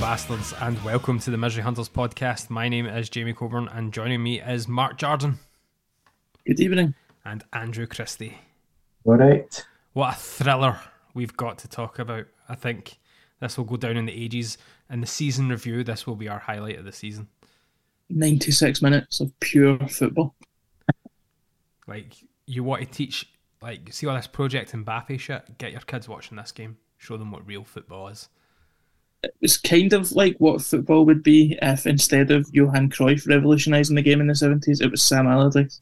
Bastards, and welcome to the Misery Hunters podcast. My name is Jamie Coburn, and joining me is Mark Jordan. Good evening. And Andrew Christie. All right. What a thriller we've got to talk about. I think this will go down in the ages. In the season review, this will be our highlight of the season. 96 minutes of pure football. Like, you want to teach, like, see all this Project Mbappe shit? Get your kids watching this game. Show them what real football is. It was kind of like what football would be if instead of Johan Cruyff revolutionising the game in the 70s, it was Sam Allardyce.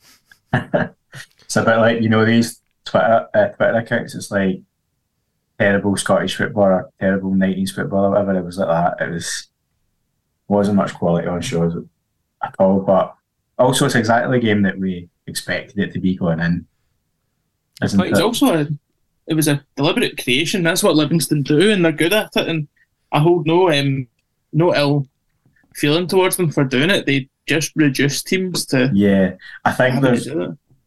it's a bit like, you know, these Twitter, uh, Twitter accounts, it's like terrible Scottish football or terrible 90s football or whatever. It was like that. It was wasn't much quality on shows at all. But also, it's exactly the game that we expected it to be going in. Isn't it's it? also a, it was a deliberate creation. That's what Livingston do, and they're good at it. And I hold no um, no ill feeling towards them for doing it. They just reduce teams to yeah. I think there's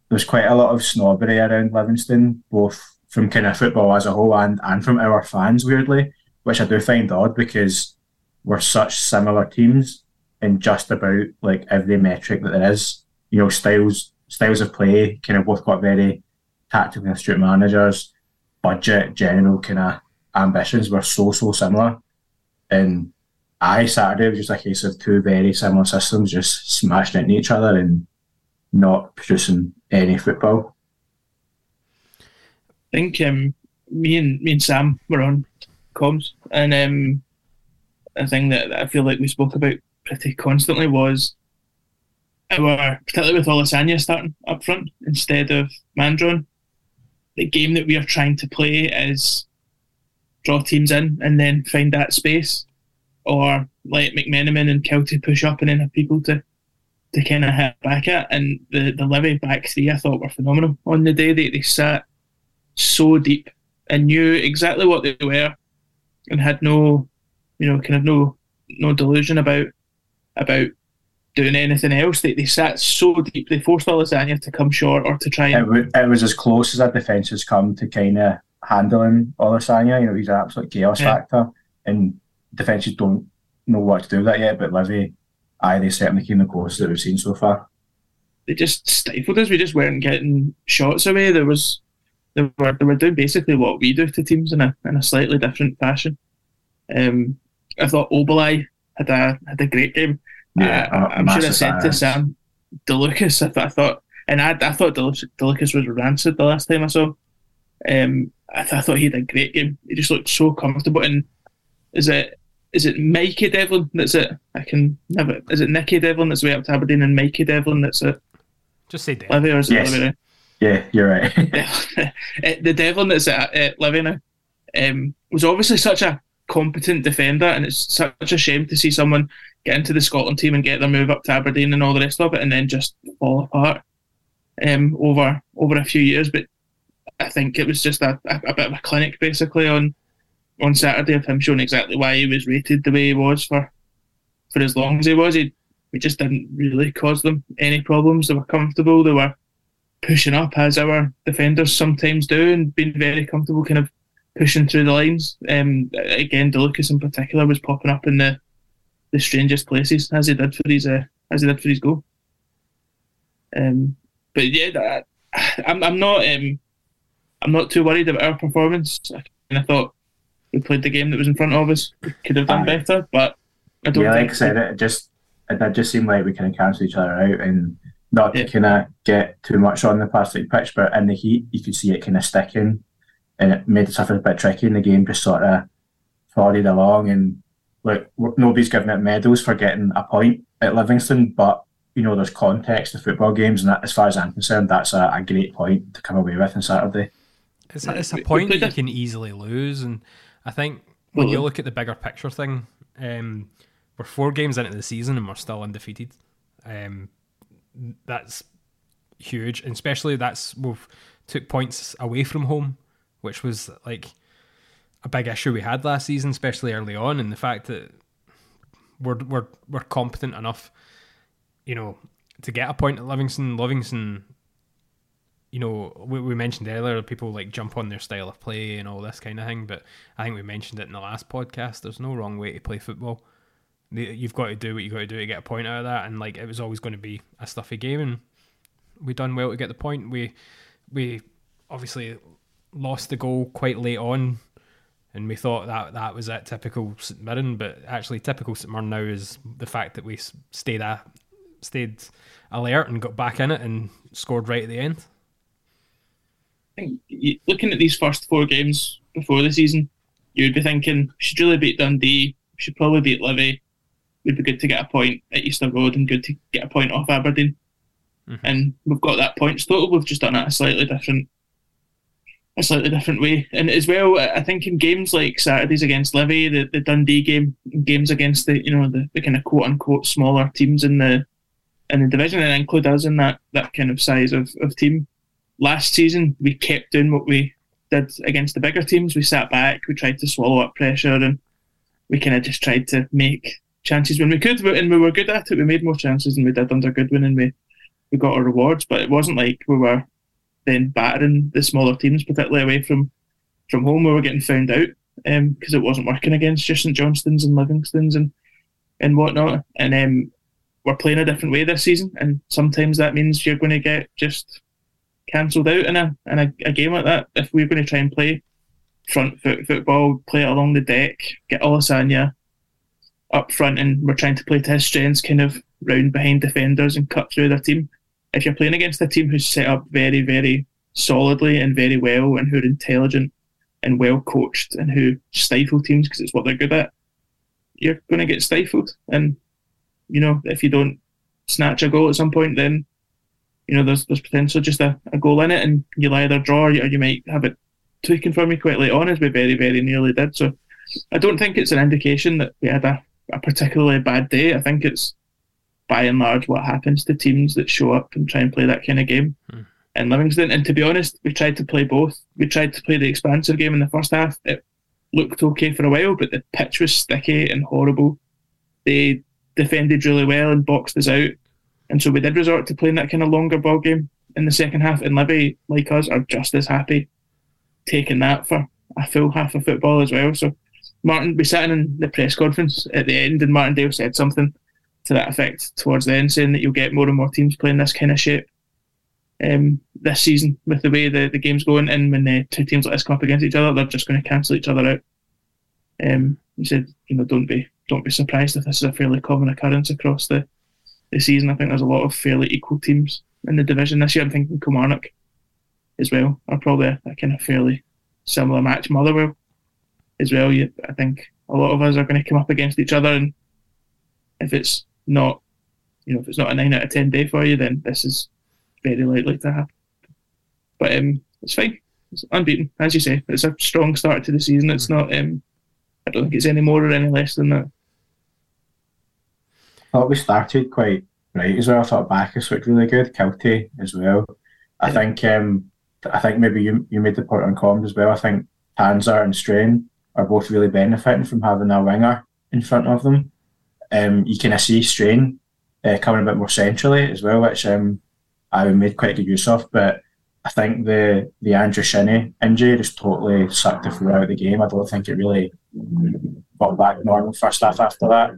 there's quite a lot of snobbery around Livingston, both from kind of football as a whole and and from our fans, weirdly, which I do find odd because we're such similar teams in just about like every metric that there is. You know, styles styles of play kind of both got very tactically astute managers, budget, general kind of ambitions were so so similar. And I Saturday was just a case of two very similar systems just smashing into each other and not producing any football. I think um, me and me and Sam were on comms, and um, a thing that I feel like we spoke about pretty constantly was our, particularly with Olusanya starting up front instead of Mandron, the game that we are trying to play is draw teams in and then find that space, or let McMenamin and Kiltie push up and then have people to to kind of hit back at. And the the Livy back three I thought were phenomenal on the day. They they sat so deep and knew exactly what they were, and had no, you know, kind of no no delusion about about doing anything else. They, they sat so deep. They forced Olusanya to come short or to try and. It, w- it was as close as our defence has come to kind of handling Olusanya. You know, he's an absolute chaos yeah. factor, and defences don't know what to do with that yet. But Livy, aye, they certainly came the closest that we've seen so far. They just stifled us. We just weren't getting shots away. There was, they were they were doing basically what we do to teams in a in a slightly different fashion. Um, I thought Obileye had a had a great game. Yeah, uh, I'm sure I said to Sam DeLucas. I, th- I thought, and I, I thought DeLucas was rancid the last time I saw him. Um, I, th- I, thought he had a great game. He just looked so comfortable. And is it is it Mikey Devlin that's it? I can never. Is it Nicky Devlin that's way up to Aberdeen and Mikey Devlin that's it? Just say Devlin. Livy or is yes. it Livy Yeah, you're right. the Devlin that's at, at Livy now um, was obviously such a competent defender, and it's such a shame to see someone get into the Scotland team and get their move up to Aberdeen and all the rest of it, and then just fall apart um, over over a few years. But I think it was just a, a, a bit of a clinic basically on on Saturday of him showing exactly why he was rated the way he was for for as long as he was. He, just didn't really cause them any problems. They were comfortable. They were pushing up as our defenders sometimes do, and being very comfortable, kind of pushing through the lines. Um, again, DeLucas in particular was popping up in the the strangest places as he did for his uh, as he did for his goal. Um, but yeah, that, I'm I'm not um, I'm not too worried about our performance. I thought we played the game that was in front of us. We could have done better, but I don't yeah, think like I said, it just it did just seem like we kind of cancelled each other out and not to kind of get too much on the plastic pitch, but in the heat you could see it kind of sticking, and it made the suffer a bit tricky. And the game just sort of plodded along, and like nobody's giving it medals for getting a point at Livingston, but you know there's context to football games, and that, as far as I'm concerned, that's a, a great point to come away with on Saturday. It's a, it's a point that you can easily lose, and I think when you look at the bigger picture thing, um, we're four games into the season and we're still undefeated. Um, that's huge, and especially that's we've took points away from home, which was like a big issue we had last season, especially early on, and the fact that we're we're we're competent enough, you know, to get a point at Livingston. Livingston you know, we, we mentioned earlier, people like jump on their style of play and all this kind of thing, but I think we mentioned it in the last podcast. There's no wrong way to play football. You've got to do what you got to do to get a point out of that, and like it was always going to be a stuffy game, and we done well to get the point. We we obviously lost the goal quite late on, and we thought that that was it, typical St Mirren. But actually, typical St Mirren now is the fact that we stayed a, stayed alert and got back in it and scored right at the end. I think looking at these first four games before the season, you would be thinking we should really beat Dundee, we should probably beat Livy. Would be good to get a point at Easter Road and good to get a point off Aberdeen. Mm-hmm. And we've got that points total. We've just done it a slightly different, a slightly different way. And as well, I think in games like Saturdays against Livy, the, the Dundee game, games against the you know the, the kind of quote unquote smaller teams in the in the division, and include us in that that kind of size of, of team last season we kept doing what we did against the bigger teams. We sat back, we tried to swallow up pressure, and we kind of just tried to make chances when we could, and we were good at it. We made more chances than we did under Goodwin, and we we got our rewards. But it wasn't like we were then battering the smaller teams, particularly away from from home. We were getting found out because it wasn't working against just St Johnstone's and Livingston's and and whatnot. And um, we're playing a different way this season, and sometimes that means you're going to get just cancelled out in a in a, a game like that. If we're going to try and play front foot football, play it along the deck, get Olusanya up front, and we're trying to play to his strengths, kind of round behind defenders and cut through their team. If you're playing against a team who's set up very, very solidly and very well, and who are intelligent and well coached, and who stifle teams because it's what they're good at, you're going to get stifled. And you know, if you don't snatch a goal at some point, then you know there's there's potentially just a, a goal in it, and you'll either draw or you, might have it taken from you quite late on, as we very very nearly did. So I don't think it's an indication that we had a, a particularly bad day. I think it's by and large what happens to teams that show up and try and play that kind of game. Hmm. in Livingston, and to be honest, we tried to play both. We tried to play the expansive game in the first half. It looked okay for a while, but the pitch was sticky and horrible. They defended really well and boxed us out. And so we did resort to playing that kind of longer ball game in the second half. And Libby, like us, are just as happy taking that for a full half of football as well. So Martin, we sat in the press conference at the end, and Martin Martindale said something to that effect towards the end, saying that you'll get more and more teams playing this kind of shape um, this season with the way the, the game's going. And when the two teams like this come up against each other, they're just going to cancel each other out. Um, he said, you know, don't be don't be surprised if this is a fairly common occurrence across the, the season. I think there's a lot of fairly equal teams in the division this year. I'm thinking Kilmarnock as well are probably a, a kind of fairly similar match. Motherwell as well. You, I think a lot of us are going to come up against each other, and if it's not, you know, if it's not a nine out of ten day for you, then this is very likely to happen. But um, it's fine. It's unbeaten, as you say. It's a strong start to the season. It's not um, I don't think it's any more or any less than that. I thought we started quite right as well. I thought Baccus looked really good, Kiltie as well. I think um, I think maybe you you made the point on comms as well. I think Tanser and Strain are both really benefiting from having a winger in front of them. Um, you of see Strain uh, coming a bit more centrally as well, which um, I made quite good use of. But I think the the Andrew Shinnie injury just totally sucked the flow out of the game. I don't think it really got back normal first half after that.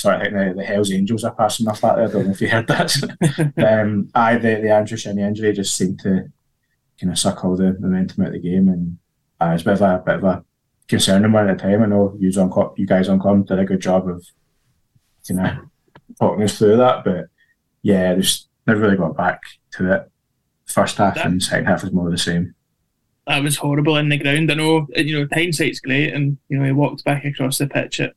Sorry, I think the, the Hells Angels are passing off that. I don't know if you heard that. um, I the, the Andrew Shinnie injury just seemed to kind of suck all the momentum out of the game, and uh, it's a bit of a, bit of a concerning one at the time. I know you on you guys on com did a good job of you know talking us through that, but yeah, just never really got back to it. First half that, and second half was more of the same. That was horrible in the ground. I know you know hindsight's great, and you know he walked back across the pitch at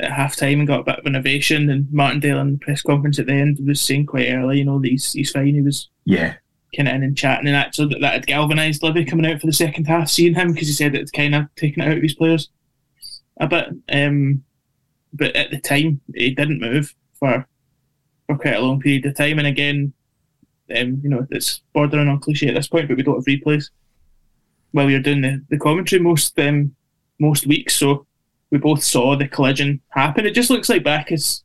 at half time and got a bit of an ovation. And Martindale in the press conference at the end was saying quite early, you know, that he's, he's fine. He was yeah kind of in and chatting, and actually that, that had galvanised Livy coming out for the second half, seeing him because he said it's kind of taken it out of his players a bit. Um, but at the time, he didn't move for for quite a long period of time. And again, um, you know, it's bordering on cliche at this point, but we don't have replays while we are doing the, the commentary most um, most weeks. So we both saw the collision happen. It just looks like Baccus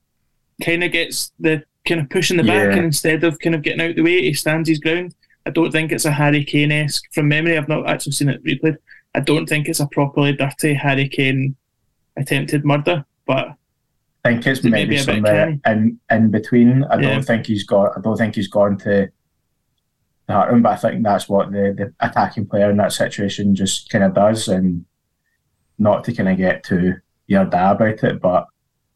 kind of gets the kind of pushing the yeah. back, and instead of kind of getting out the way, he stands his ground. I don't think it's a Harry Kane esque from memory. I've not actually seen it replayed. I don't think it's a properly dirty Harry Kane attempted murder, but I think it's maybe, maybe somewhere in in between. I don't think he's got. I don't think he's gone to the heart room, but I think that's what the, the attacking player in that situation just kind of does, and not to kind of get too your dad about it, but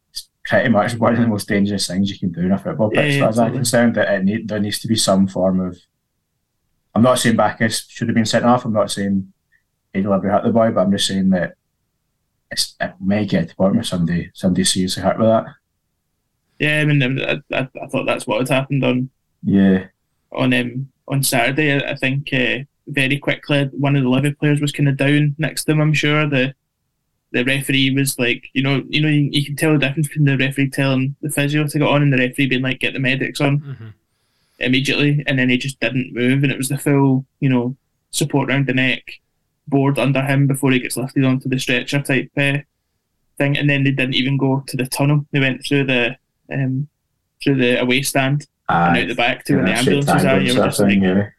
it's pretty much one of the most dangerous things you can do in a football pitch. Yeah, as I'm concerned, that it need, there needs to be some form of. I'm not saying Baccus should have been sent off. I'm not saying he deliberately hurt the boy, but I'm just saying that it's, it may get to point where somebody somebody seriously hurt with that. Yeah, I mean, I, I, I thought that's what had happened on. Yeah. On um on Saturday, I, think uh, very quickly one of the Livy players was kind of down next to him. I'm sure the the referee was like, you know, you know, you, you, can tell the difference between the referee telling the physio to get on and the referee being like, get the medics on mm-hmm. immediately, and then he just didn't move, and it was the full, you know, support around the neck, board under him before he gets lifted onto the stretcher type uh, thing, and then they didn't even go to the tunnel; they went through the um, through the away stand uh, and out the back to where the ambulances are. You were just like, yeah.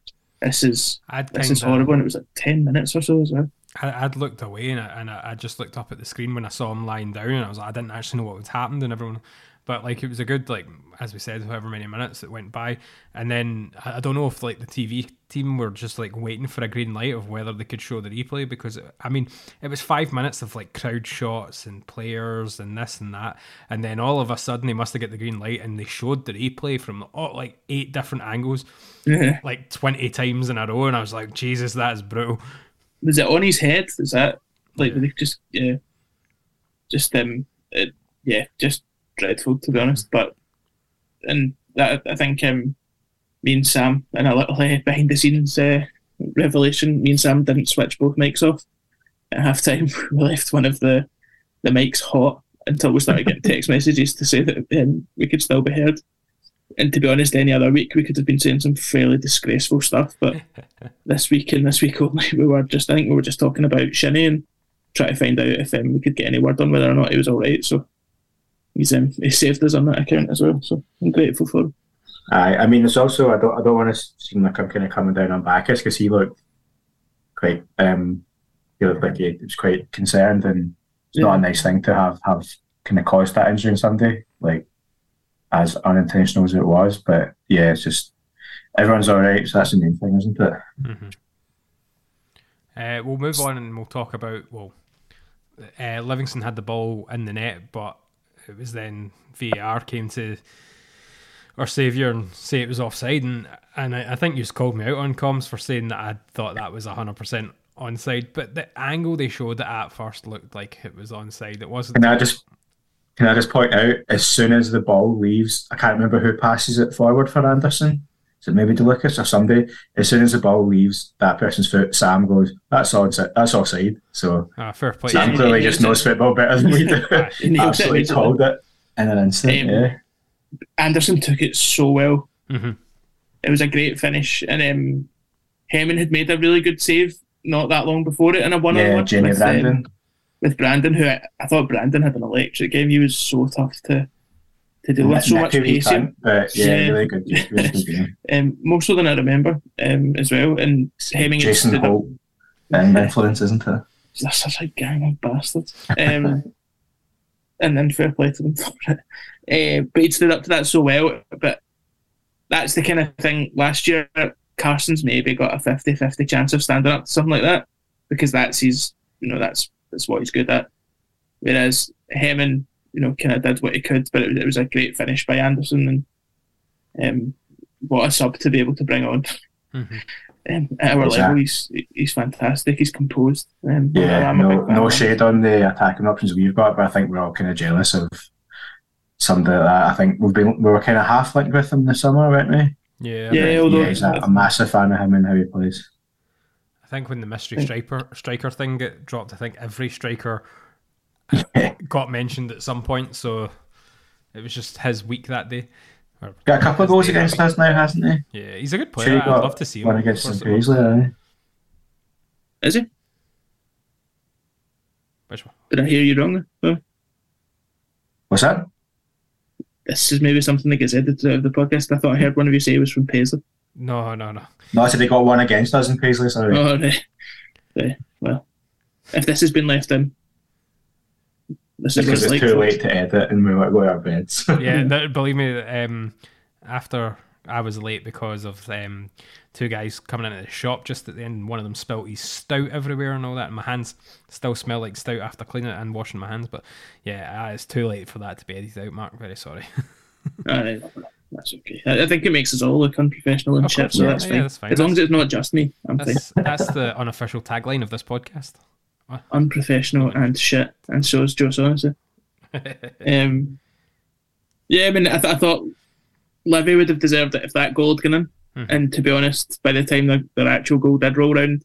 this is I'd this is horrible, and it was like ten minutes or so as well. I, would looked away and, I, and I, just looked up at the screen when I saw him lying down and I was like, I didn't actually know what had happened and everyone, but like it was a good like as we said, however many minutes it went by, and then I, I don't know if like the TV team were just like waiting for a green light of whether they could show the replay because I mean it was five minutes of like crowd shots and players and this and that, and then all of a sudden they must have got the green light and they showed the replay from oh, like eight different angles, yeah. like twenty times in a row, and I was like, Jesus, that is brutal was it on his head? Is that like yeah. just yeah, just um, it, yeah, just dreadful to be honest. But and that I think um, me and Sam in a little uh, behind the scenes uh, revelation, me and Sam didn't switch both mics off at half time. we left one of the the mics hot until we started getting text messages to say that um, we could still be heard and to be honest, any other week we could have been saying some fairly disgraceful stuff. But this week and this week only, we were just I think we were just talking about Shinnie and trying to find out if um, we could get any word on whether or not he was all right. So he's um, he saved us on that account as well. So I'm grateful for him. I I mean, it's also I don't I don't want to seem like I'm kind of coming down on Baccus because he looked quite um he looked like he was quite concerned and it's yeah. not a nice thing to have have kind of caused that injury in somebody like as unintentional as it was. But yeah, it's just everyone's all right, so that's the main thing, isn't it? Mm-hmm. Uh, we'll move on and we'll talk about well, uh, Livingston had the ball in the net, but it was then VAR came to our saviour and say it was offside, and and I, I think you just called me out on comms for saying that I thought that was hundred percent onside, but the angle they showed it at first looked like it was onside. It wasn't. And I just can I just point out, as soon as the ball leaves, I can't remember who passes it forward for Anderson. is it maybe DeLucas or somebody? As soon as the ball leaves that person's foot, Sam goes, "That's onside. That's offside." So Ah, fair play. Sam Yeah, clearly he just knows it. football better than we do. He nailed it Absolutely immediately. called it in an instant. Um, yeah. Anderson took it so well. Mhm. It was a great finish, and um, Hemming had made a really good save not that long before it in a one-on-one Yeah, Jamie with, Brandon. Um, with Brandon, who I, I thought Brandon had an electric game. He was so tough to to deal with, so much pace. but yeah, really good, really good game. Um, more so than I remember um, as well. And Hemming Jason Holt and influence, isn't it? they're such a gang of bastards. Um, and then fair play to them for it. Uh, but he stood up to that so well. But that's the kind of thing. Last year, Carson's maybe got a 50 50 chance of standing up to something like that because that's his, you know, that's that's what he's good at. Whereas Hemming, you know, kind of did what he could, but it, was- it was a great finish by Anderson and um, what a sub to be able to bring on. Um, at our Exactly. level, he's he's fantastic. He's composed. Um, Yeah, no, no shade on the attacking options we've got, but I think we're all kind of jealous of somebody like that. I think we've been we were kind of half linked with him this summer, weren't we? Yeah, Yeah, although- yeah, he's a, a massive fan of him and how he plays. I think when the mystery striker striker thing got dropped, I think every striker got mentioned at some point. So it was just his week that day. Or Got a couple of goals day against us now, hasn't he? Yeah, he's a good player. he I'd love to see him. one against First St. of all. Paisley, aye. Is he? Which one? Did I hear you wrong? What's that? this is maybe something that gets edited out of the podcast. I thought I heard one of you say it was from Paisley. No, no, no. No, I said he got one against us in Paisley, sorry. Oh, right. Right. Well, if this has been left in, this is because it's it's like. too late to edit and we want to go to our beds. yeah, that, believe me, um, after I was late because of um, two guys coming into the shop just at the end, one of them spilt his stout everywhere and all that, and my hands still smell like stout after cleaning it and washing my hands. But yeah, uh, it's too late for that to be edited out, Mark. Very sorry. That's okay. I, I think it makes us all look unprofessional and shit, so yeah, that's, yeah, fine. that's fine. As long as it's not just me, I'm That's, fine. that's the unofficial tagline of this podcast. Unprofessional and shit, and so is Joe Sorensen. um, yeah, I mean, I, th- I thought Levy would have deserved it if that goal had gone in. Mhm. And to be honest, by the time the, their actual goal did roll round,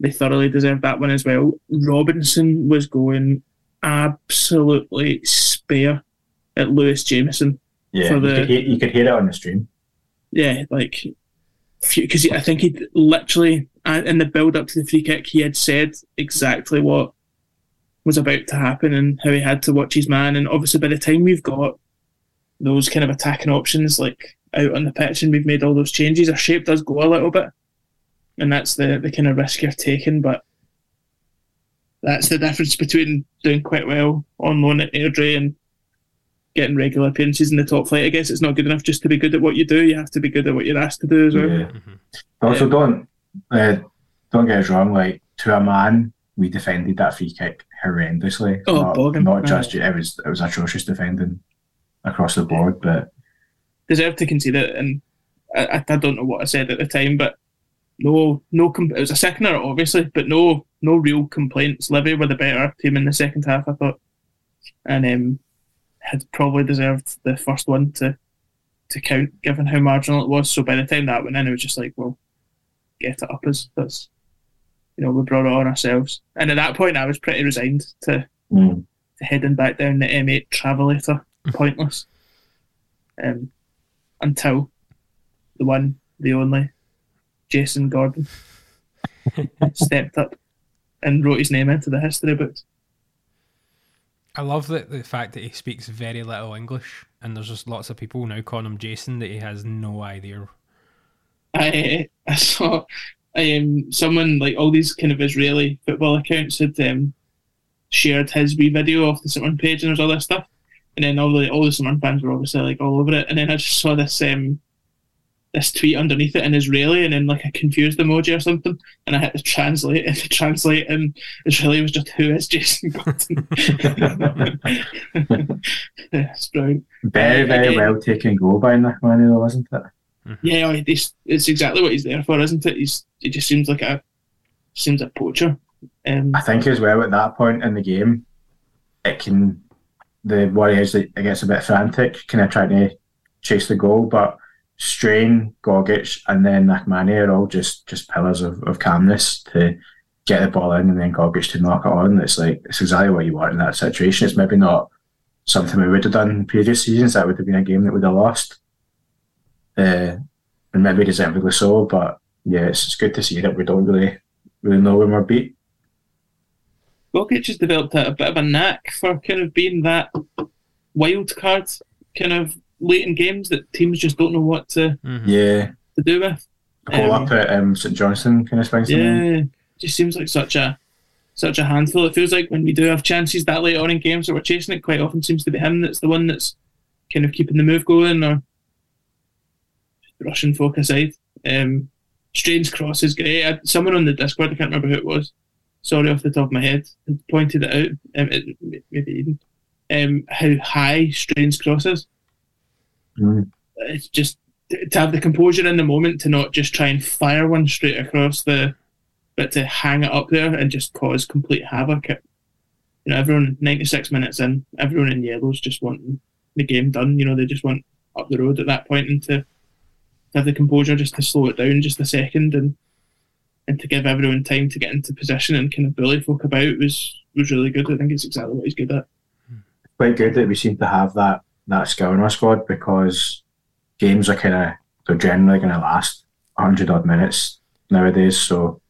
they thoroughly deserved that one as well. Robinson was going absolutely spare at Lewis Jamieson. Yeah, for you, could hear, you could hear it on the stream. Yeah, like because I think he literally in the build up to the free kick, he had said exactly what was about to happen and how he had to watch his man. And obviously, by the time we've got those kind of attacking options like out on the pitch and we've made all those changes, our shape does go a little bit, and that's the the kind of risk you're taking. But that's the difference between doing quite well on loan at Airdrie and getting regular appearances in the top flight. I guess it's not good enough just to be good at what you do. You have to be good at what you're asked to do as well. Yeah. Also, don't uh, don't get us wrong. Like to a man, we defended that free kick horrendously. Oh, not, bogging. not just Aye. it was it was atrocious defending across the board. But Deserve to concede it, and I, I- I don't know what I said at the time, but no, no. Com- it was a second obviously, but no, no real complaints. Livy were the better team in the second half, I thought, and um, had probably deserved the first one to to count, given how marginal it was. So by the time that went in, it was just like, well, get it up as that's, you know, we brought it on ourselves. And at that point, I was pretty resigned to mm, to heading back down the M8 travelator, pointless. Um, until the one, the only, Jason Gordon stepped up and wrote his name into the history books. I love that the fact that he speaks very little English, and there's just lots of people now calling him Jason that he has no idea. I I saw um someone like all these kind of Israeli football accounts had um, shared his wee video off the St. page and there's all this stuff. And then all the all the St. fans were obviously like all over it. And then I just saw this um this tweet underneath it in Israeli and then like a confused emoji or something. And I had to translate and to translate and Israeli was just who is Jason Gordon? it's brilliant. very Uh, very again- well taken goal by Nick Manny, though, wasn't it? Yeah, I- it's, it's exactly what he's there for, isn't it? He's he just seems like a seems a poacher. Um, I think as well at that point in the game, it can the Warriors that it gets a bit frantic, kind of trying to chase the goal. But Strain, Gogic, and then McManny are all just just pillars of, of calmness to get the ball in and then Gogic to knock it on. It's like it's exactly what you want in that situation. It's maybe not something we would have done in previous seasons. That would have been a game that we would have lost. Uh, and maybe deservedly so, but yeah, it's, it's good to see that we don't really really know when we're beat. Gogic has developed a, a bit of a knack for kind of being that wild card kind of late in games that teams just don't know what to Yeah. to do with. Call Um, up at um, St Johnstone kind of swings them in. Yeah, just seems like such a such a handful. It feels like when we do have chances that late on in games that we're chasing, it quite often seems to be him that's the one that's kind of keeping the move going or brushing folk aside. Um, Strange cross is great. I, someone on the Discord, I can't remember who it was. Sorry, off the top of my head, pointed it out. Um, it, maybe Eden. Um, how high Strange cross is. Mm. It's just to have the composure in the moment to not just try and fire one straight across the, but to hang it up there and just cause complete havoc. It, you know, everyone 96 minutes in, everyone in yellow's just wanting the game done. You know, they just want up the road at that point and to, to have the composure just to slow it down just a second and and to give everyone time to get into position and kind of bully folk about was was really good. I think it's exactly what he's good at. quite good that we seem to have that that skill in our squad because games are kind of they're generally going to last hundred odd minutes nowadays. So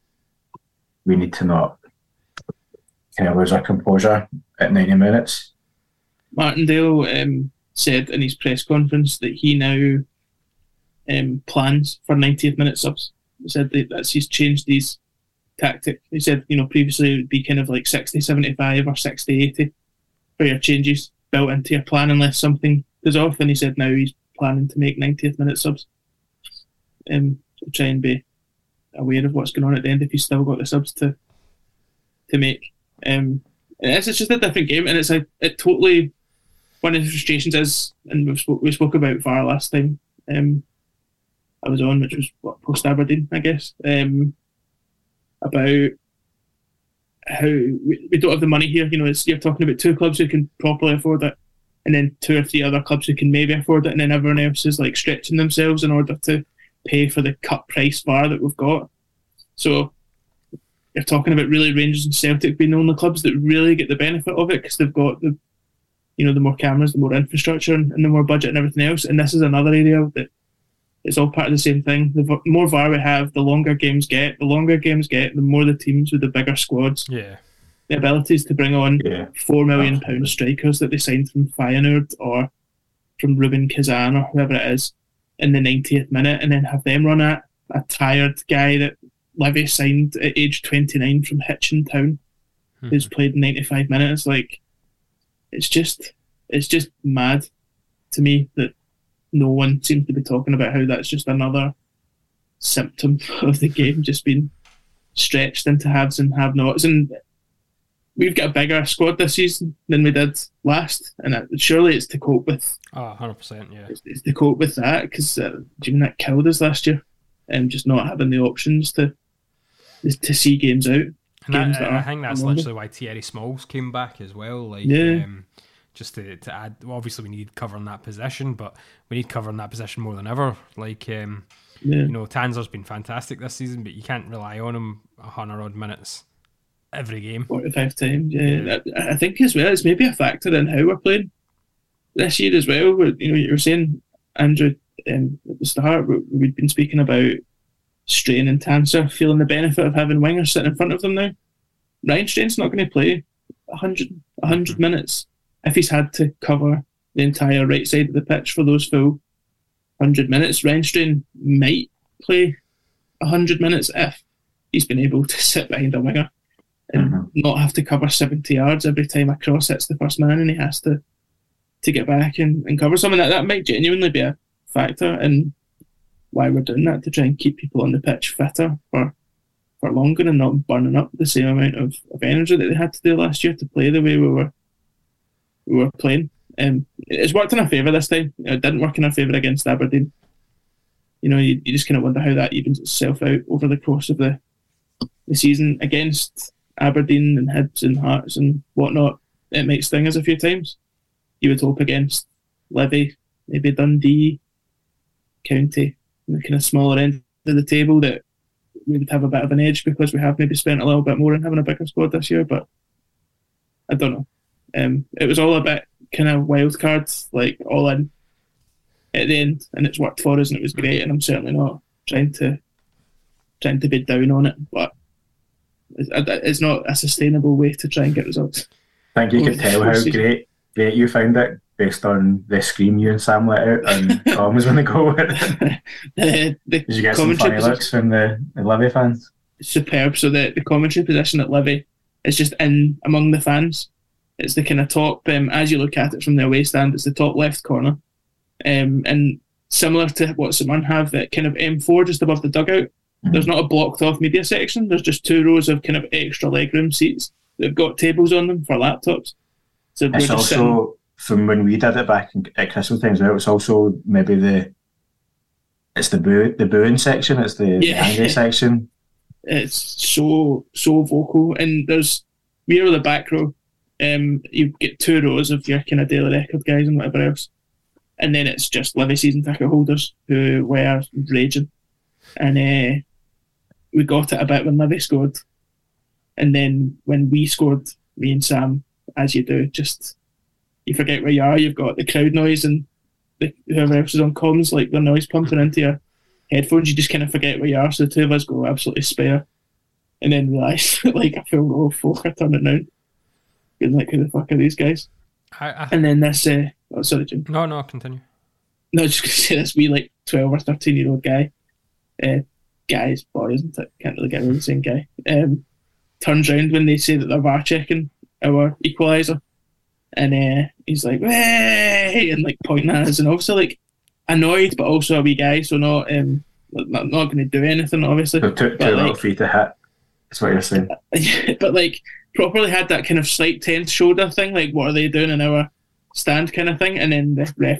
we need to not kind of lose our composure at ninety minutes. Martindale um, said in his press conference that he now um, plans for 90th minute subs. He said that that's, he's changed his tactic. He said, you know, previously it would be kind of like 60 75 or 60 80 for your changes built into your plan unless something goes off. And he said now he's planning to make 90th minute subs. Um, to try and be aware of what's going on at the end if he's still got the subs to to make. Um, it's, it's just a different game, and it's a it totally one of the frustrations is, and we spoke we spoke about VAR last time. Um, I was on, which was what post Aberdeen, I guess. Um, about how we, we don't have the money here. You know, it's, you're talking about two clubs who can properly afford it, and then two or three other clubs who can maybe afford it, and then everyone else is like stretching themselves in order to pay for the cut price bar that we've got. So you're talking about really Rangers and Celtic being the only clubs that really get the benefit of it because they've got the, you know, the more cameras, the more infrastructure, and, and the more budget and everything else. And this is another area that it's all part of the same thing. The v- more VAR we have, the longer games get. The longer games get, the more the teams with the bigger squads, Yeah. the abilities to bring on four million pound strikers that they signed from Feyenoord or from Rubin Kazan or whoever it is in the 90th minute, and then have them run at a tired guy that Levy signed at age 29 from Hitchin Town, hmm. who's played 95 minutes. Like, it's just, it's just mad to me that no one seems to be talking about how that's just another symptom of the game just being stretched into haves and have-nots. And we've got a bigger squad this season than we did last, and it, surely it's to cope with Oh, 100%, yeah. it's, it's to cope with that because uh, Jim that killed us last year, and just not having the options to to see games out. And games I, that I think that's literally why Thierry Smalls came back as well. Like, Yeah. um, just to, to add, well, obviously we need cover in that position, but we need cover in that position more than ever. Like, um, Yeah. you know, Tanser's been fantastic this season, but you can't rely on him a hundred odd minutes every game. 45 times. Yeah, I, think as well, it's maybe a factor in how we're playing this year as well. You know, you were saying, Andrew, um, at the start, we, we'd been speaking about Strain and Tanser feeling the benefit of having wingers sitting in front of them now. Ryan Strain's not going to play 100, 100 minutes if he's had to cover the entire right side of the pitch for those full 100 minutes. Ryan might play 100 minutes if he's been able to sit behind a winger and mm-hmm. not have to cover 70 yards every time a cross hits the first man and he has to to get back and, and cover something that that might genuinely be a factor in why we're doing that to try and keep people on the pitch fitter for for longer and not burning up the same amount of, of energy that they had to do last year to play the way we were we were playing. Um, it's worked in our favour this time. It didn't work in our favour against Aberdeen. You know, you, you just kind of wonder how that evens itself out over the course of the the season against Aberdeen and Hibs and Hearts and whatnot. It might sting us a few times. You would hope against Levy, maybe Dundee, county, the kind of smaller end of the table, that we would have a bit of an edge because we have maybe spent a little bit more on having a bigger squad this year. But I don't know. Um, it was all a bit kind of wild cards, like all in at the end, and it's worked for us, and it was great. And I'm certainly not trying to trying to be down on it, but it's, it's not a sustainable way to try and get results. I think you could tell how great great you found it based on the scream you and Sam let out and Tom was going to go with. the, the Did you get some funny commentary looks from the, the Livy fans? superb. So the, the commentary position at Levy is just in among the fans. It's the kind of top, um, as you look at it from the away stand, it's the top left corner. Um, and similar to what St have, that kind of M4 just above the dugout, there's not a blocked off media section. There's just two rows of kind of extra legroom seats that have got tables on them for laptops. So It's just sitting- also from when we did it back in, at Crystal Times. It was also maybe the it's the boo the booing section. It's the, the angry section. it's so so vocal and there's we are the back row um you get two rows of your kind of daily record guys and whatever else and then it's just livy season ticket holders who were raging and uh, we got it a bit when livy scored and then when we scored me and sam as you do just you forget where you are you've got the crowd noise and the, whoever else is on comms like the noise pumping into your headphones, you just kind of forget where you are. So the two of us go absolutely spare, and then realise like I feel oh fuck, I turn it down. Being like, who the fuck are these guys? I, I, And then this, uh, oh sorry, Jim. no, no, continue. No, just gonna say this wee like twelve or thirteen year old guy, uh, guys, boy, isn't it? Can't really get rid of the same guy. Um, turns around when they say that they're VAR checking our equaliser, and uh, he's like, hey, and like pointing at us, and obviously like annoyed, but also a wee guy, so not um, not, not going to do anything, obviously. So two, two But, little like, feet to hit. That's what you're saying. but like properly had that kind of slight tense shoulder thing, like what are they doing in our stand kind of thing, and then the ref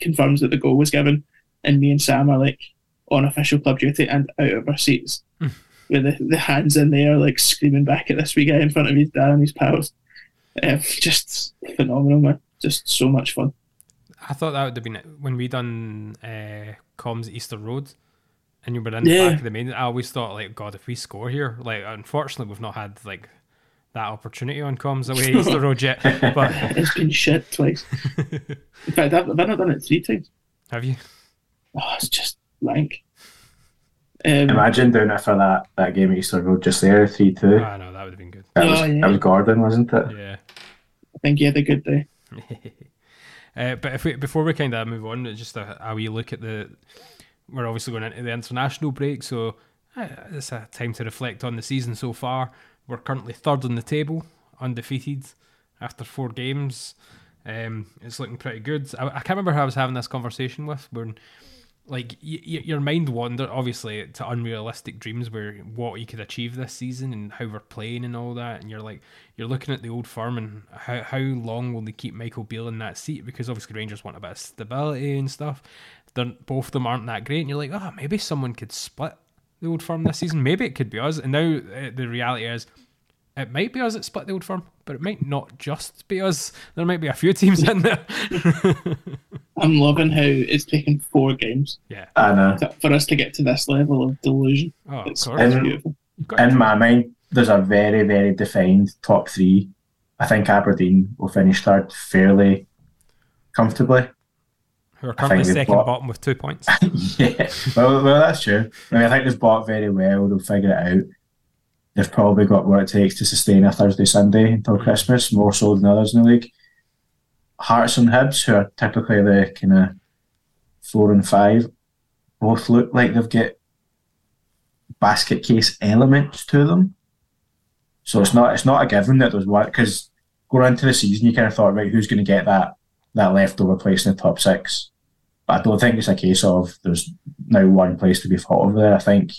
confirms that the goal was given, and me and Sam are like on official club duty and out of our seats with the, the hands in the air, like screaming back at this wee guy in front of his dad and his pals. Uh, just phenomenal, man. Just so much fun. I thought that would have been it. when we done uh, comms Easter Road, and you were in the Yeah. back of the main. I always thought like, God, if we score here, like, unfortunately, we've not had like that opportunity on comms away Easter Road yet. But it's been shit twice. In fact, I've, I've not done it three times. have you? Oh, it's just blank. Um, Imagine doing it for that, that game at Easter Road just there, 3 2. Ah, no, that would have been good. That, was, Oh, yeah. that was Gordon, wasn't it? Yeah. I think he had a good day. Uh, but if we, before we kind of move on, just a, a wee look at the. We're obviously going into the international break, so uh, it's a time to reflect on the season so far. We're currently third on the table, undefeated after four games. Um, it's looking pretty good. I, I can't remember who I was having this conversation with. When, like, y- y- your mind wander obviously to unrealistic dreams where what you could achieve this season and how we're playing and all that, and you're like, you're looking at the old firm and how how long will they keep Michael Beale in that seat? Because obviously Rangers want a bit of stability and stuff. They're, both of them aren't that great, and you're like, oh, maybe someone could split the old firm this season. Maybe it could be us. And now uh, the reality is, it might be us that split the old firm, but it might not just be us. There might be a few teams in there. I'm loving how it's taken four games yeah. I know. for us to get to this level of delusion. Oh, it's, course. it's In, beautiful. in my mind, there's a very, very defined top three. I think Aberdeen will finish third fairly comfortably. Who are currently second got- bottom with two points. yeah, well, well, that's true. I mean, I think they've bought very well. They'll figure it out. They've probably got what it takes to sustain a Thursday, Sunday until mm. Christmas, more so than others in the league. Hearts and Hibs, who are typically the kind of four and five, both look like they've got basket case elements to them. So it's not it's not a given that there's one because going into the season you kind of thought right who's going to get that that leftover place in the top six. But I don't think it's a case of there's now one place to be fought over there. I think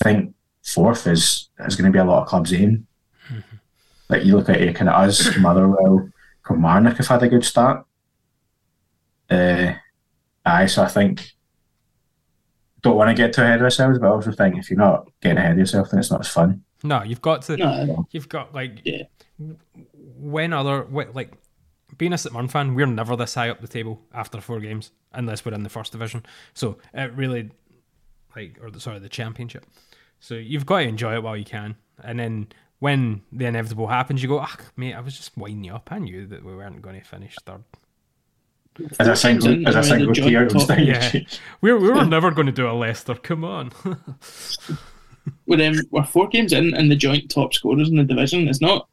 I think fourth is is going to be a lot of clubs in. Like you look at it, kind of us, Motherwell, Kilmarnock have had a good start. Uh, aye, so I think don't want to get too ahead of ourselves, but I also think if you're not getting ahead of yourself, then it's not as fun. No, you've got to. No, You've got like Yeah. when other wh- like being a St Mirren fan, we're never this high up the table after four games unless we're in the first division. So it really, like, or the, sorry, the championship. So you've got to enjoy it while you can, and then when the inevitable happens, you go, ah, mate, I was just winding you up. I knew that we weren't going to finish third. As a single, as a single tier, it was down. Yeah, we we were never going to do a Leicester. Come on. we're, um, we're four games in and the joint top scorers in the division. It's not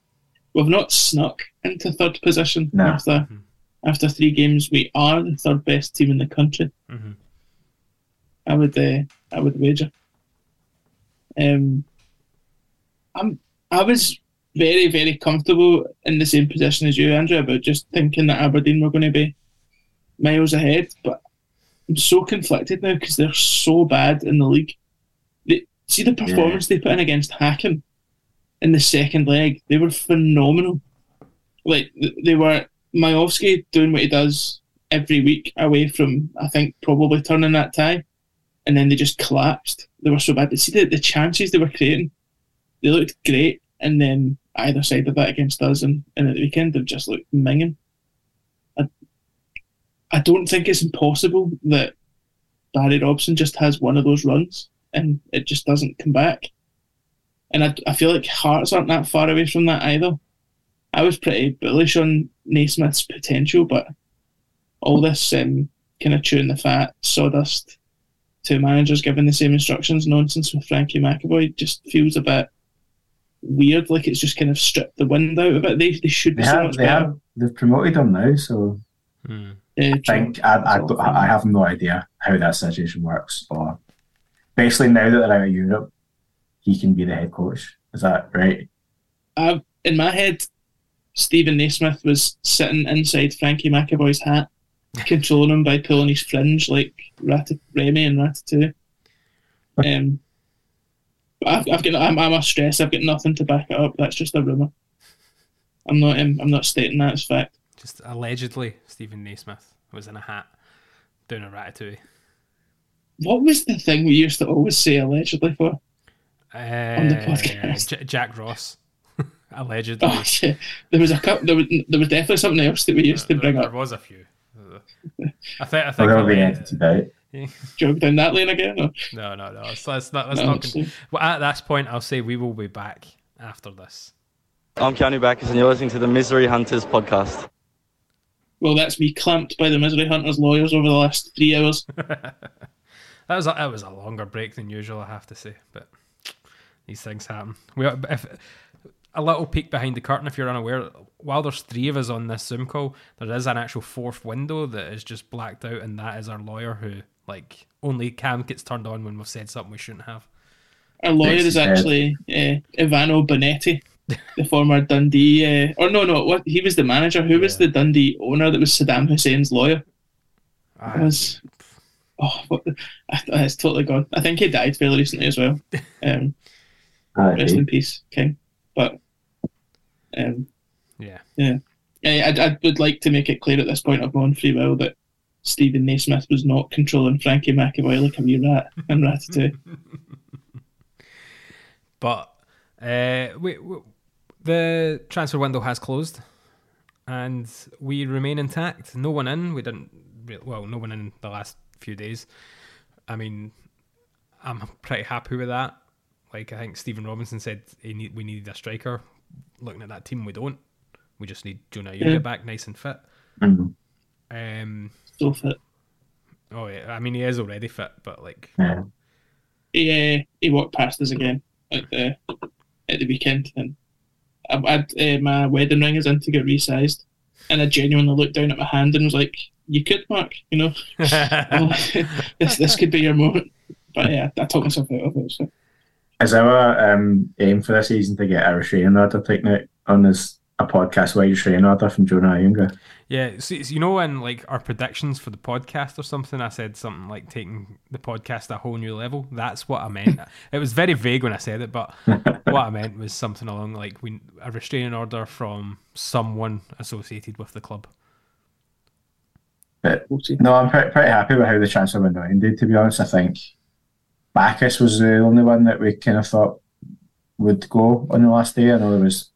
we've not snuck into third position No. after Mm-hmm. after three games. We are the third best team in the country. Mhm. I would uh, I would wager. Um, I'm I was very very comfortable in the same position as you, Andrew, about just thinking that Aberdeen were going to be miles ahead, but I'm so conflicted now because they're so bad in the league. They, see the performance they put in against Hacken in the second leg; they were phenomenal. Like they were Miovski doing what he does every week away from I think probably turning that tie, and then they just collapsed. They were so bad. But see the, the chances they were creating, they looked great, and then either side of that against us and, and at the weekend they've just looked minging. I, I don't think it's impossible that Barry Robson just has one of those runs and it just doesn't come back. And I, I feel like Hearts aren't that far away from that either. I was pretty bullish on Naismith's potential, but all this um, kind of chewing the fat, sawdust, two managers giving the same instructions nonsense with Frankie McAvoy just feels a bit weird. Like it's just kind of stripped the wind out of it. They, they should be They so have, much they better. have, they've promoted him now, so Hmm. Yeah, I think I, I, I have no idea how that situation works. Or basically, now that they're out of Europe, he can be the head coach. Is that right? I've, in my head, Stephen Naismith was sitting inside Frankie McAvoy's hat, controlling him by pulling his fringe like Rat- Remy and Ratatouille. Um, but I've, I've got I'm, I'm a stress. I've got nothing to back it up. That's just a rumor. I'm not. Um, I'm not stating that as fact. Just allegedly, Stephen Naismith was in a hat doing a ratatouille. What was the thing we used to always say allegedly for? Uh, the podcast. J- Jack Ross, allegedly. Oh shit! There was a couple. There was, there was definitely something else that we used to bring there up. was a few. I think. I Well, think. they'll be I'll- edited out. Jog down that lane again. Or? No, no, no. Let's, let's not. Let's No, not. Con- well, at this point, I'll say we will be back after this. I'm Keanu Baccus, and you're listening to the Misery Hunters podcast. Well, that's me clamped by the Misery Hunters lawyers over the last three hours. That was a, that was a longer break than usual, I have to say, but these things happen. We if a little peek behind the curtain, if you're unaware, while there's three of us on this Zoom call, there is an actual fourth window that is just blacked out, and that is our lawyer who like only cam gets turned on when we've said something we shouldn't have. Our lawyer is actually uh, Ivano Bonetti, the former Dundee. Uh, or no, no, what he was the manager. Who was the Dundee owner that was Saddam Hussein's lawyer? It was. Oh, what I, it's totally gone. I think he died fairly recently as well. Um, Ah, rest okay. in peace, King. But um, Yeah. yeah, I, I, I would like to make it clear at this point of on free will that Stephen Naismith was not controlling Frankie McAvoy like a wee rat and Ratatouille. But uh, we, we, the transfer window has closed, and we remain intact. No one in. We didn't. re- Well, no one in the last few days. I mean, I'm pretty happy with that. Like I think Stephen Robinson said, he need, we needed a striker. Looking at that team, we don't. We just need Jonah Ayunga Yeah. back, nice and fit. Mhm. Um, So fit. oh yeah, I mean he is already fit, but like Yeah. he uh, he walked past us again at the at the weekend, and I had uh, my wedding ring is in to get resized, and I genuinely looked down at my hand and was like, "You could, Mark, you know, this this could be your moment." But yeah, I talked myself out of it. So. Is our um, aim for this season to get a restraining order taken out on this a podcast wide restraining order from Jonah Ayunga? Yeah, so, so you know, in like our predictions for the podcast or something, I said something like taking the podcast a whole new level. That's what I meant. it was very vague when I said it, but what I meant was something along like we a restraining order from someone associated with the club. But no, I'm pretty, pretty happy with how the transfer window ended. To be honest, I think Baccus was the only one that we kind of thought would go on the last day. I know there was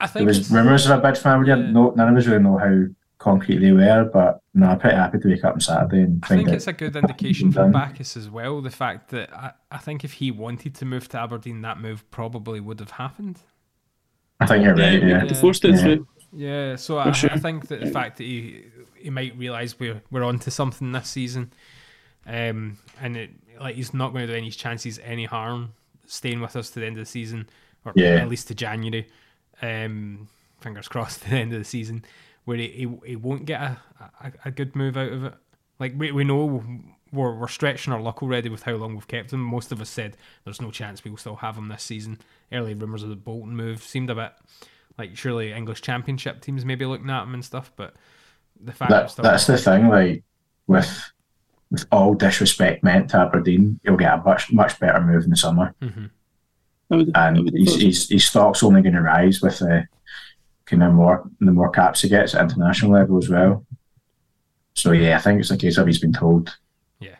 I there was rumours of a bid from Aberdeen. No, none of us really know how concrete they were, but no, I'm pretty happy to wake up on Saturday and I think it's a good indication for done. Baccus as well. The fact that I, I think if he wanted to move to Aberdeen, that move probably would have happened. I think you're right. Yeah, They forced it Yeah. through. Yeah, so I, sure. I think that the fact that he he might realise we're we're onto something this season, um, and it, like he's not going to do any chances any harm staying with us to the end of the season, or Yeah. at least to January. Um, fingers crossed to the end of the season, where he he, he won't get a, a a good move out of it. Like we we know we're we're stretching our luck already with how long we've kept him. Most of us said there's no chance we'll still have him this season. Early rumours of the Bolton move seemed a bit like surely English Championship teams maybe looking at him and stuff, but the fact That, that's the thing. Like with with all disrespect meant to Aberdeen, he'll get a much much better move in the summer, Mhm. Would, and his, his, his stock's only going to rise with the kind of more the more caps he gets at international level as well. So yeah, I think it's a case of he's been told. Yeah.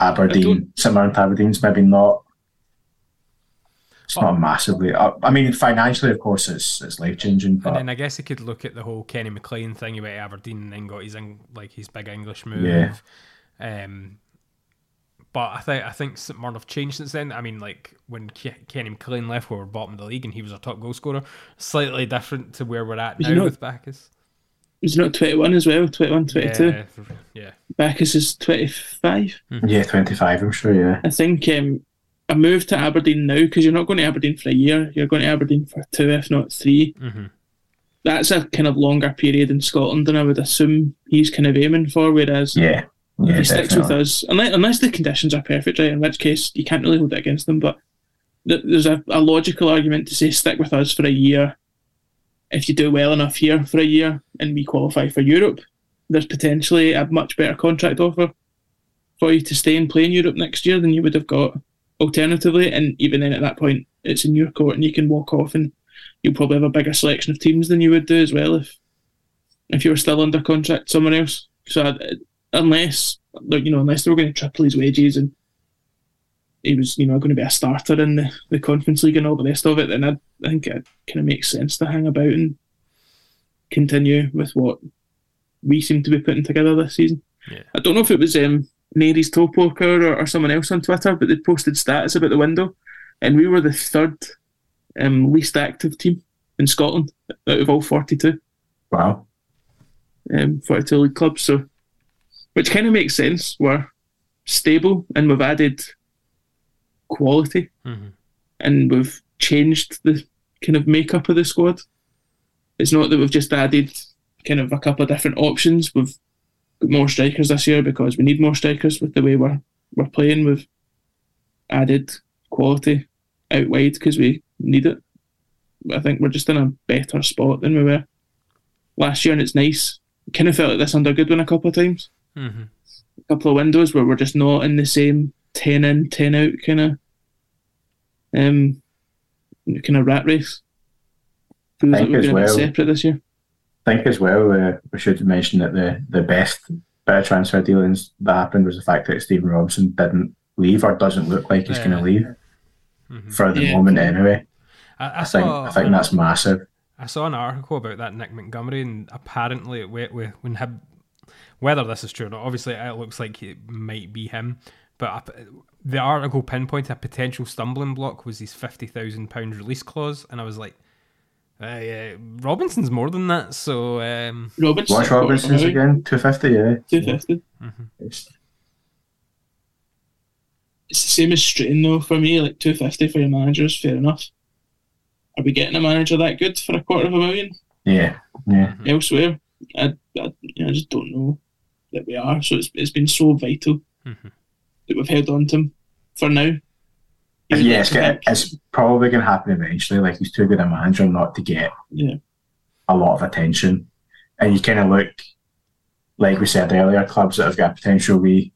Aberdeen, similar to Aberdeen's, maybe not. It's not massively. I I mean, financially, of course, it's it's life changing, And then I guess he could look at the whole Kenny McLean thing. He went to Aberdeen and then got his like his big English move. Yeah. Um, but I think I think St Mirren have changed since then. I mean, like when Ke- Kenny McLean left, we were bottom of the league and he was our top goal scorer. Slightly different to where we're at Was now not- with Baccus. He's not 21 as well? 21, 22? Yeah, yeah. Baccus is 25. yeah, twenty five. I'm sure. Yeah, I think um, a move to Aberdeen now, because you're not going to Aberdeen for a year, you're going to Aberdeen for two, if not 3 Mhm. That's a kind of longer period in Scotland than I would assume he's kind of aiming for. Whereas yeah, if yeah. he sticks with us, unless, unless the conditions are perfect, right, in which case you can't really hold it against them. But th- there's a, a logical argument to say stick with us for a year. If you do well enough here for a year and we qualify for Europe, there's potentially a much better contract offer for you to stay and play in Europe next year than you would have got alternatively. And even then, at that point, it's in your court and you can walk off and you'll probably have a bigger selection of teams than you would do as well if if you were still under contract somewhere else. So I'd- unless you know unless they were going to triple his wages and he was you know going to be a starter in the, the conference league and all the rest of it, then I'd, I think it kind of makes sense to hang about and continue with what we seem to be putting together this season. Yeah. I don't know if it was um, Nary's Toe Poker or, or someone else on Twitter, but they posted stats about the window, and we were the third um, least active team in Scotland out of all 42 Wow. um, 42 league clubs. So, which kind of makes sense. We're stable and we've added quality Mhm. and we've changed the kind of makeup of the squad. It's not that we've just added kind of a couple of different options. We've got more strikers this year because we need more strikers with the way we're we're playing. We've added quality out wide because we need it. I think we're just in a better spot than we were last year, and it's nice. Kind of felt like this under Goodwin a couple of times. Mhm. A couple of windows where we're just not in the same ten in, ten out kind of um kind of rat race. Feels like think we're as going a bit well- separate this year. I think as well, uh, we should mention that the, the best bit of transfer dealings that happened was the fact that Stephen Robinson didn't leave or doesn't look like he's going to leave for the Yeah. moment anyway. I, I I think saw, I think that's massive. I saw an article about that Nick Montgomery, and apparently, it went with when him, whether this is true or not, obviously it looks like it might be him. But I- the article pinpointed a potential stumbling block was his fifty thousand pound release clause, and I was like, uh, yeah, Robinson's more than that. So um, Robinson's What's Robinson's again? Two fifty, yeah. Two fifty. It's- It's the same as Strain though for me. Like two fifty for your manager is fair enough. Are we getting a manager that good for a quarter of a million Yeah, yeah. elsewhere? I, I, you know, I just don't know that we are. So it's it's been so vital Mhm. that we've held on to him for now. Yeah, it's, gonna, it's probably going to happen eventually. Like he's too good a manager not to get yeah. a lot of attention, and you kind of look like we said earlier, clubs that have got potential we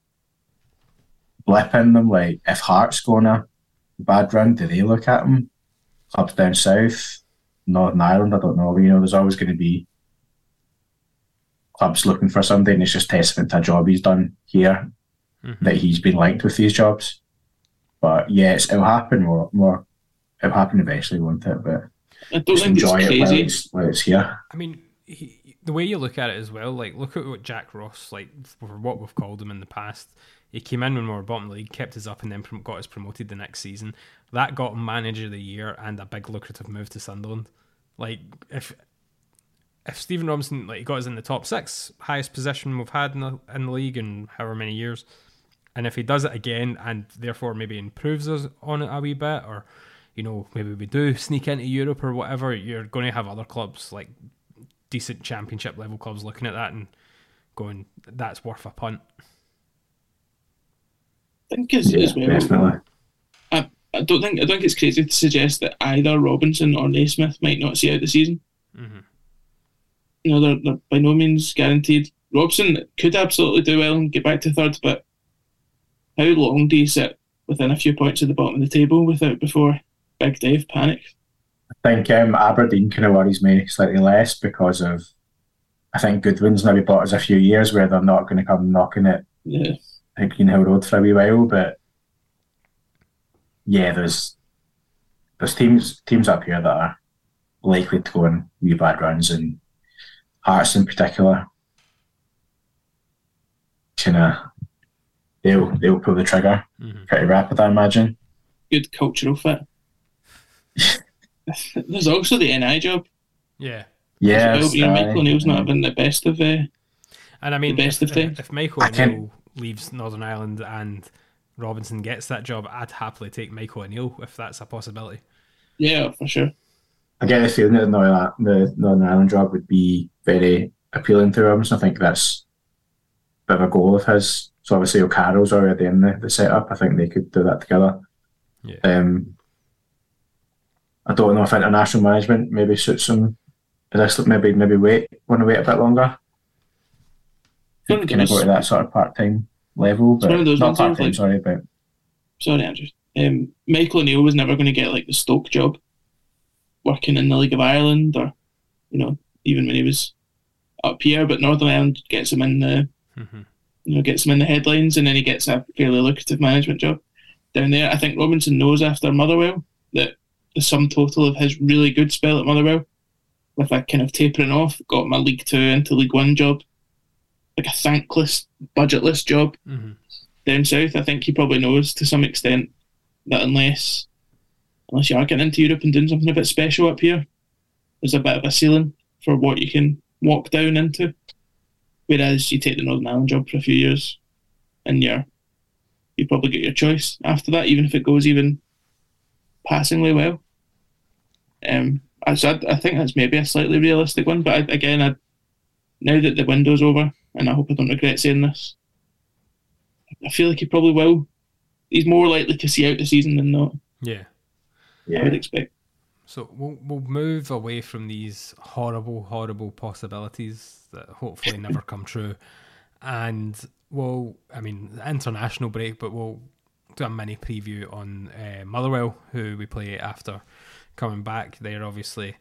blip in them. Like if Hearts go on a bad run, do they look at them? Clubs down south, Northern Ireland, I don't know. You know, there's always going to be clubs looking for something. and it's just testament to a job he's done here mm-hmm. that he's been linked with these jobs. But yes, it'll happen more. More, it'll happen eventually, won't it? But I don't just think it's enjoy it while it's, while it's here. I mean, he, the way you look at it as well, like look at what Jack Ross, like for what we've called him in the past. He came in when we were bottom league, kept us up, and then got us promoted the next season. That got manager of the year and a big lucrative move to Sunderland. Like if if Stephen Robinson like he got us in the top six, highest position we've had in the in the league in however many years, and if he does it again and therefore maybe improves us on it a wee bit, or you know maybe we do sneak into Europe or whatever, you're going to have other clubs like decent championship level clubs looking at that and going, that's worth a punt. I think as, Yeah, as well. definitely. I, I don't think I think it's crazy to suggest that either Robinson or Naismith might not see out the season. Mm-hmm. You know, they're, they're by no means guaranteed. Robson could absolutely do well and get back to third, but how long do you sit within a few points at the bottom of the table without before Big Dave panics? I think um, Aberdeen kind of worries me slightly less because of I think Goodwin's maybe bought us a few years where they're not going to come knocking it Yeah. at Greenhill Road for a wee while, but yeah, there's there's teams teams up here that are likely to go on wee bad runs, and Hearts in particular, kind of they'll they'll pull the trigger pretty rapid, I imagine. Good cultural fit. There's also the NI job. Yeah. Yeah, well. You know, Michael O'Neill's not aye. having the best of uh, And I mean, the best if, of times. if Michael I O'Neill leaves Northern Ireland and Robinson gets that job, I'd happily take Michael O'Neill if that's a possibility. Yeah, for sure. I get the feeling that the Northern, the Northern Ireland job would be very appealing to Robinson. I think that's a bit of a goal of his. So obviously O'Carroll's already in the, the setup. I think they could do that together. Yeah. Um, I don't know if international management maybe suits him. This maybe maybe wait want to wait a bit longer. one of Kind of go to that sort of part time level, but one of those not ones where part time. like- Sorry, but Sorry, Andrew. Um, Michael O'Neill was never going to get like the Stoke job, working in the League of Ireland, or you know, even when he was up here. But Northern Ireland gets him in the, you know, gets him in the headlines, and then he gets a fairly lucrative management job down there. I think Robinson knows after Motherwell that the sum total of his really good spell at Motherwell, with a kind of tapering off, got him a League Two into League One job, like a thankless, budgetless job Mm-hmm. down south, I think he probably knows to some extent that unless unless you are getting into Europe and doing something a bit special up here, there's a bit of a ceiling for what you can walk down into. Whereas you take the Northern Ireland job for a few years and you're you probably get your choice after that, even if it goes even passingly well. Um, I, so I, I think that's maybe a slightly realistic one, but I, again, I, now that the window's over, and I hope I don't regret saying this, I feel like he probably will. He's more likely to see out the season than not. Yeah, Yeah. I would expect. So we'll we'll move away from these horrible, horrible possibilities that hopefully never come true, and we'll, I mean, international break, but we'll do a mini preview on uh, Motherwell, who we play after coming back. They're obviously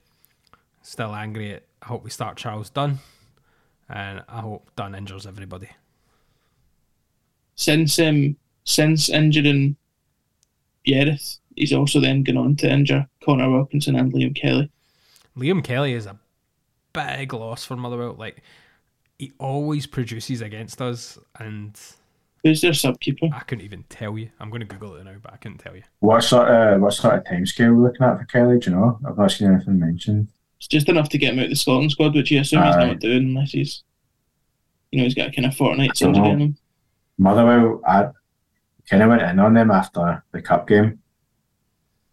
still angry at. I hope we start Charles Dunn, and I hope Dunn injures everybody. Since um, since injuring Yerith, he's also then gone on to injure Conor Wilkinson and Liam Kelly. Liam Kelly is a big loss for Motherwell. Like he always produces against us, and who's their subkeeper? I couldn't even tell you. I'm going to Google it now, but I couldn't tell you. what sort of uh, what sort of timescale we're looking at for Kelly? Do you know? I've not seen anything mentioned. It's just enough to get him out of the Scotland squad, which you assume he's Aye. not doing unless he's, you know, he's got a kind of fortnight don't injury know. him. Motherwell, I kind of went in on them after the cup game,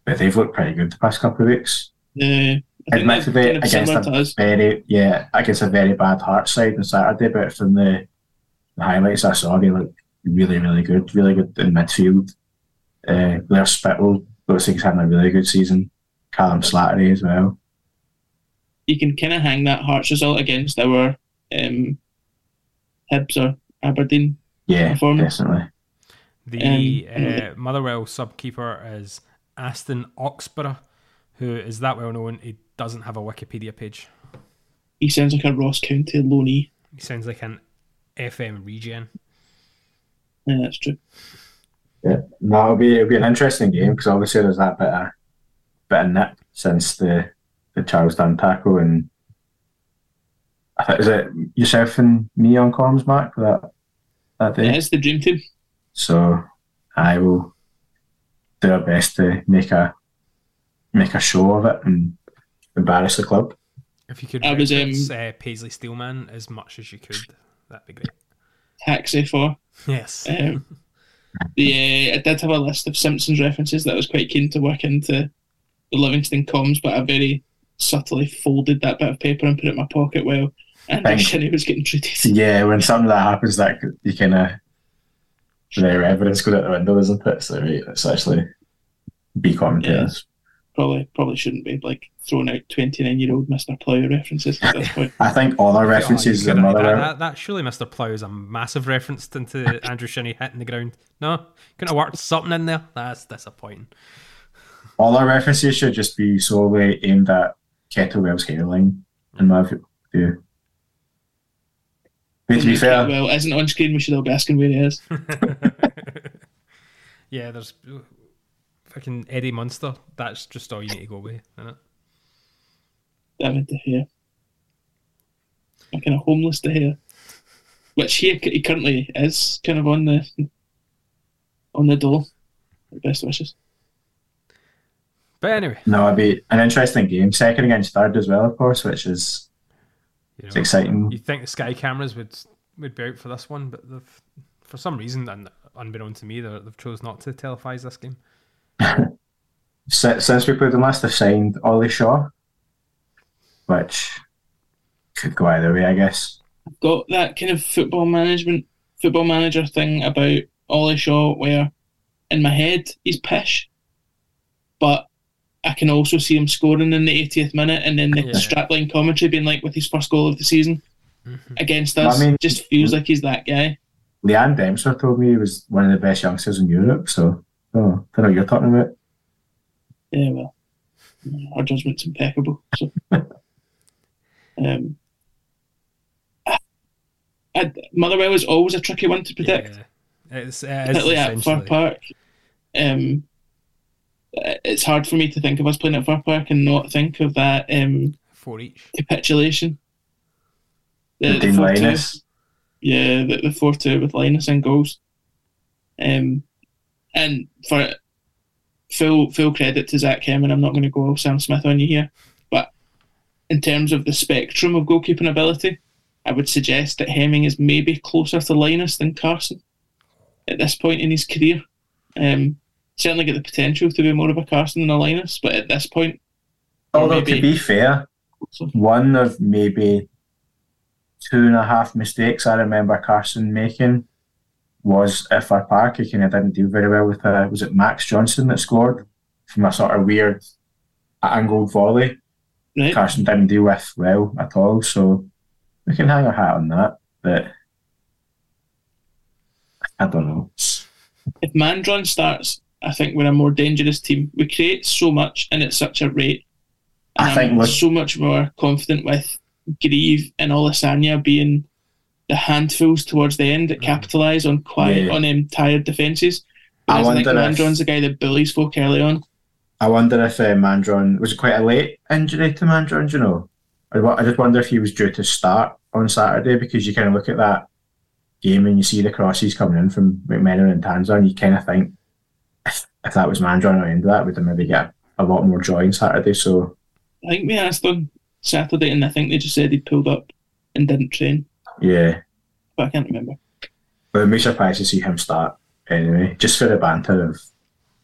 but they've looked pretty good the past couple of weeks. Yeah, I think that's Admittedly, against a very yeah against a very bad Heart side on Saturday, but from the, the highlights I saw, they looked really really good, really good in midfield. Uh, Blair Spittle looks like he's having a really good season. Callum Slattery as well. You can kind of hang that Hearts result against our um, Hibs or Aberdeen Yeah, performance. definitely. The Um, uh, Motherwell subkeeper is Aston Oxborough, who is that well known. He doesn't have a Wikipedia page. He sounds like a Ross County loanee. He sounds like an FM regen. Yeah, that's true. Yeah, no, it'll be it'll be an interesting game because obviously there's that bit of bit of nip since the the Charles Dunn tackle, and I think is it yourself and me on comms, Mark, for that that day. It is the dream team. So I will do our best to make a make a show of it and embarrass the club. If you could I was, reference um, uh, Paisley Steelman as much as you could, that'd be great. Taxi for. Yes. Um, the uh, I did have a list of Simpsons references that I was quite keen to work into the Livingston comms, but I very subtly folded that bit of paper and put it in my pocket while Andrew Thank- Shinnie was getting treated. Yeah, when something like that happens, that you kind of their evidence going out the window, isn't it? So right, it's actually be commentators. Probably probably shouldn't be like throwing out twenty nine year old Mr. Plough references at this point. I think all our references Oh, are you another. that, that, that surely Mr. Plough is a massive reference into Andrew Shinnie hitting the ground. No, couldn't have worked something in there. That's disappointing. all our references should just be solely aimed at Kettlewell's hairline, in my view. But to be fair, well, isn't on screen. We should all be asking where he is. Yeah, there's fucking Eddie Munster. That's just all you need to go with, isn't it? David De Gea. A kind of homeless De Gea. Which he, he currently is kind of on the on the door. Best wishes. But anyway, no, it'd be an interesting game. Second against third as well, of course, which is you it's exciting. you think the Sky cameras would would be out for this one, but they've, for some reason, and unbeknown to me, they're- they've chose not to televise this game. Since, since we played them last, they've signed Ollie Shaw, which could go either way, I guess. I've got that kind of football management, football manager thing about Ollie Shaw, where in my head he's pish, but I can also see him scoring in the 80th minute, and then the Yeah. strapline commentary being like with his first goal of the season mm-hmm. against us. I mean- just feels like he's that guy. Leanne Dempster told me he was one of the best youngsters in Europe, so oh, I don't know what you're talking about. Yeah, well, our judgment's impeccable. So, um, I, Motherwell is always a tricky one to predict. It's, uh, it's particularly at Fir Park. Um, it's hard for me to think of us playing at Fir Park and not think of that um, four each capitulation. The Dean 4-2. Yeah, the, the 4 2 with Linus and goals. Um, and for full full credit to Zach Hemming, I'm not going to go all Sam Smith on you here, but in terms of the spectrum of goalkeeping ability, I would suggest that Hemming is maybe closer to Linus than Carson at this point in his career. Um, certainly got the potential to be more of a Carson than a Linus, but at this point, Although to be fair, one of maybe two and a half mistakes I remember Carson making was Fir Park. He kind of didn't do very well with uh, was it Max Johnston that scored from a sort of weird angled volley. Right. Carson didn't deal with well at all, so we can hang our hat on that. But I don't know. if Mandron starts, I think we're a more dangerous team. We create so much and at such a rate. And I think I'm so much more confident with Grieve and Olusanya being the handfuls towards the end that capitalise on quiet Yeah. on um, tired defences. I I, think wonder if- Mandron's the guy that bullies folk early on. I wonder if uh, Mandron was it quite a late injury to Mandron. Do you know? I, I just wonder if he was due to start on Saturday because you kind of look at that game and you see the crosses coming in from McMenamin and Tanser, and you kind of think if, if that was Mandron at the end of that, we'd have maybe get a lot more joy on Saturday. So I think we asked on Saturday and I think they just said he pulled up and didn't train. Yeah, But I can't remember. but it'd be surprised to see him start anyway, just for the banter of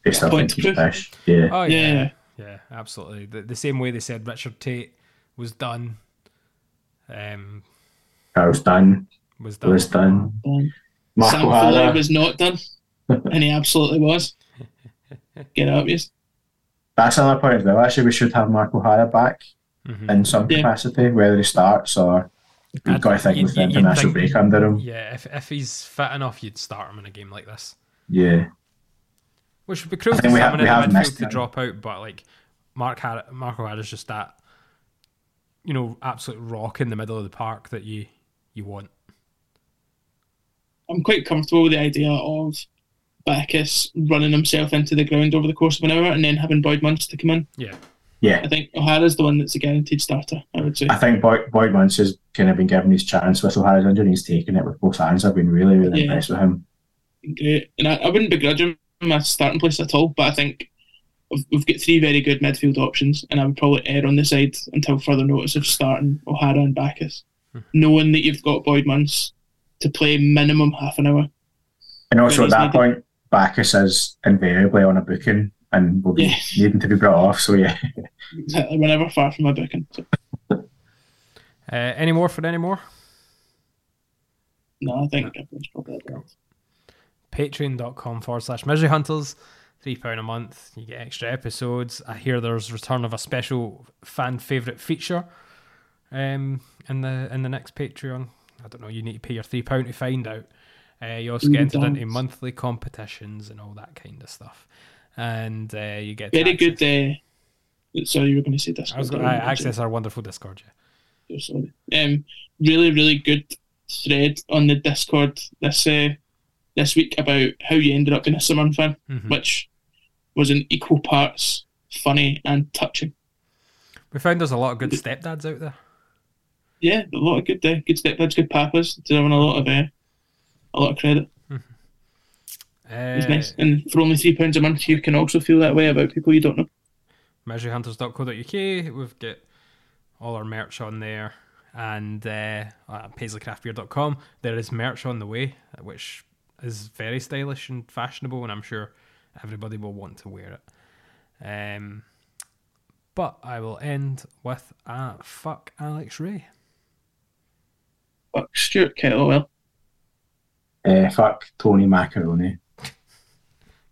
they still Point think he's fish. Yeah, Oh yeah, Yeah. yeah, absolutely. The, the same way they said Richard Tait was done. Um, Carl's done. Was done. Was done. Um, Marco Sam Foley Hara. was not done, and he absolutely was. Get up, yes. That's another point as well. Actually, we should have Mark O'Hara back Mhm. in some Yeah. capacity, whether he starts or you've got to think with the international think- break under him. Yeah, if if he's fit enough, you'd start him in a game like this. Yeah. Which would be cruel I to think we have- someone in we the midfield to him. drop out, but like Mark Har- Marco Harris is just that, you know, absolute rock in the middle of the park that you you want. I'm quite comfortable with the idea of Baccus running himself into the ground over the course of an hour and then having Boyd Munce come in. Yeah. Yeah. I think O'Hara's the one that's a guaranteed starter, I would say. I think Boyd, Boyd Munce has kind of been given his chance with O'Hara's injury. He's taken it with both hands. I've been really, really Yeah. impressed with him. Great. And I, I wouldn't begrudge him my starting place at all, but I think we've, we've got three very good midfield options, and I would probably err on the side until further notice of starting O'Hara and Baccus, hmm. knowing that you've got Boyd Munce to play minimum half an hour. And also at that needed. point, Baccus is invariably on a booking and will be Yeah. needing to be brought off. So yeah, Exactly, whenever far from my booking. So, Uh, any more for any more? no, I think everyone's probably at. Patreon.com forward slash Misery Hunters. £3 a month. You get extra episodes. I hear there's return of a special fan favourite feature um, in the in the next Patreon. I don't know, you need to pay your £3 to find out. Uh, you also get entered into monthly competitions and all that kind of stuff. And uh, you get Very good. Uh, sorry, you were going to say this. I was going to access our wonderful Discord. Yeah. so sorry. Um, really, really good thread on the Discord this uh, this week about how you ended up in a Simon fan, Mhm. which was in equal parts funny and touching. We found there's a lot of good stepdads out there. Yeah, a lot of good, uh, good stepdads, good papas, deserving a lot of uh, a lot of credit. It's Uh, nice, and for only three pounds a month, you can also feel that way about people you don't know. miseryhunters.co.uk. We've got all our merch on there. And uh, at paisleycraftbeer.com, there is merch on the way, which is very stylish and fashionable, and I'm sure everybody will want to wear it. Um, but I will end with a fuck Alex Ray. Fuck Stuart Kettlewell. uh, fuck Tony Macaroni.